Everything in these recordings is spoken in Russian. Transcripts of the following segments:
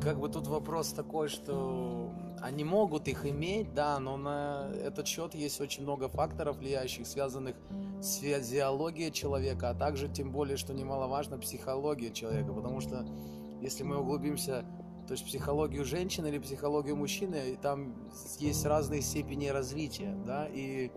как бы тут вопрос такой, что они могут их иметь, да, но на этот счет есть очень много факторов, влияющих, связанных с физиологией человека, а также, тем более, что немаловажно, психология человека, потому что если мы углубимся то есть психологию женщины или психологию мужчины, там есть разные степени развития, да, и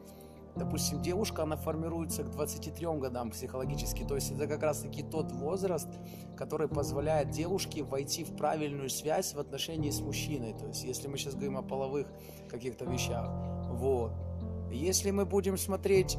допустим, девушка, она формируется к 23 годам психологически, то есть это как раз-таки тот возраст, который позволяет девушке войти в правильную связь в отношении с мужчиной, то есть если мы сейчас говорим о половых каких-то вещах, вот. Если мы будем смотреть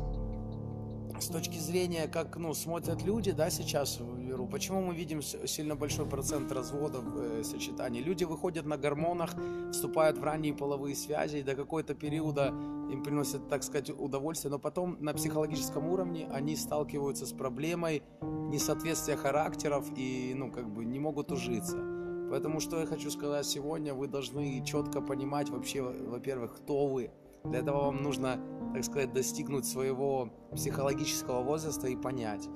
с точки зрения, как ну, смотрят люди да, сейчас в миру, почему мы видим сильно большой процент разводов э, сочетаний? Люди выходят на гормонах, вступают в ранние половые связи, и до какой-то периода им приносят, так сказать, удовольствие, но потом на психологическом уровне они сталкиваются с проблемой несоответствия характеров и, ну, как бы не могут ужиться. Поэтому что я хочу сказать сегодня, вы должны четко понимать вообще, во-первых, кто вы, для этого вам нужно, так сказать, достигнуть своего психологического возраста и понять.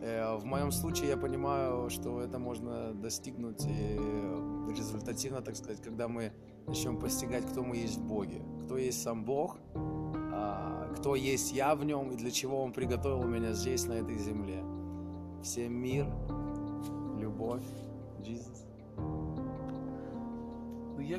Э, в моем случае я понимаю, что это можно достигнуть результативно, так сказать, когда мы начнем постигать, кто мы есть в Боге, кто есть сам Бог, а, кто есть я в нем и для чего Он приготовил меня здесь, на этой земле. Всем мир, любовь, Jesus. Ну, я...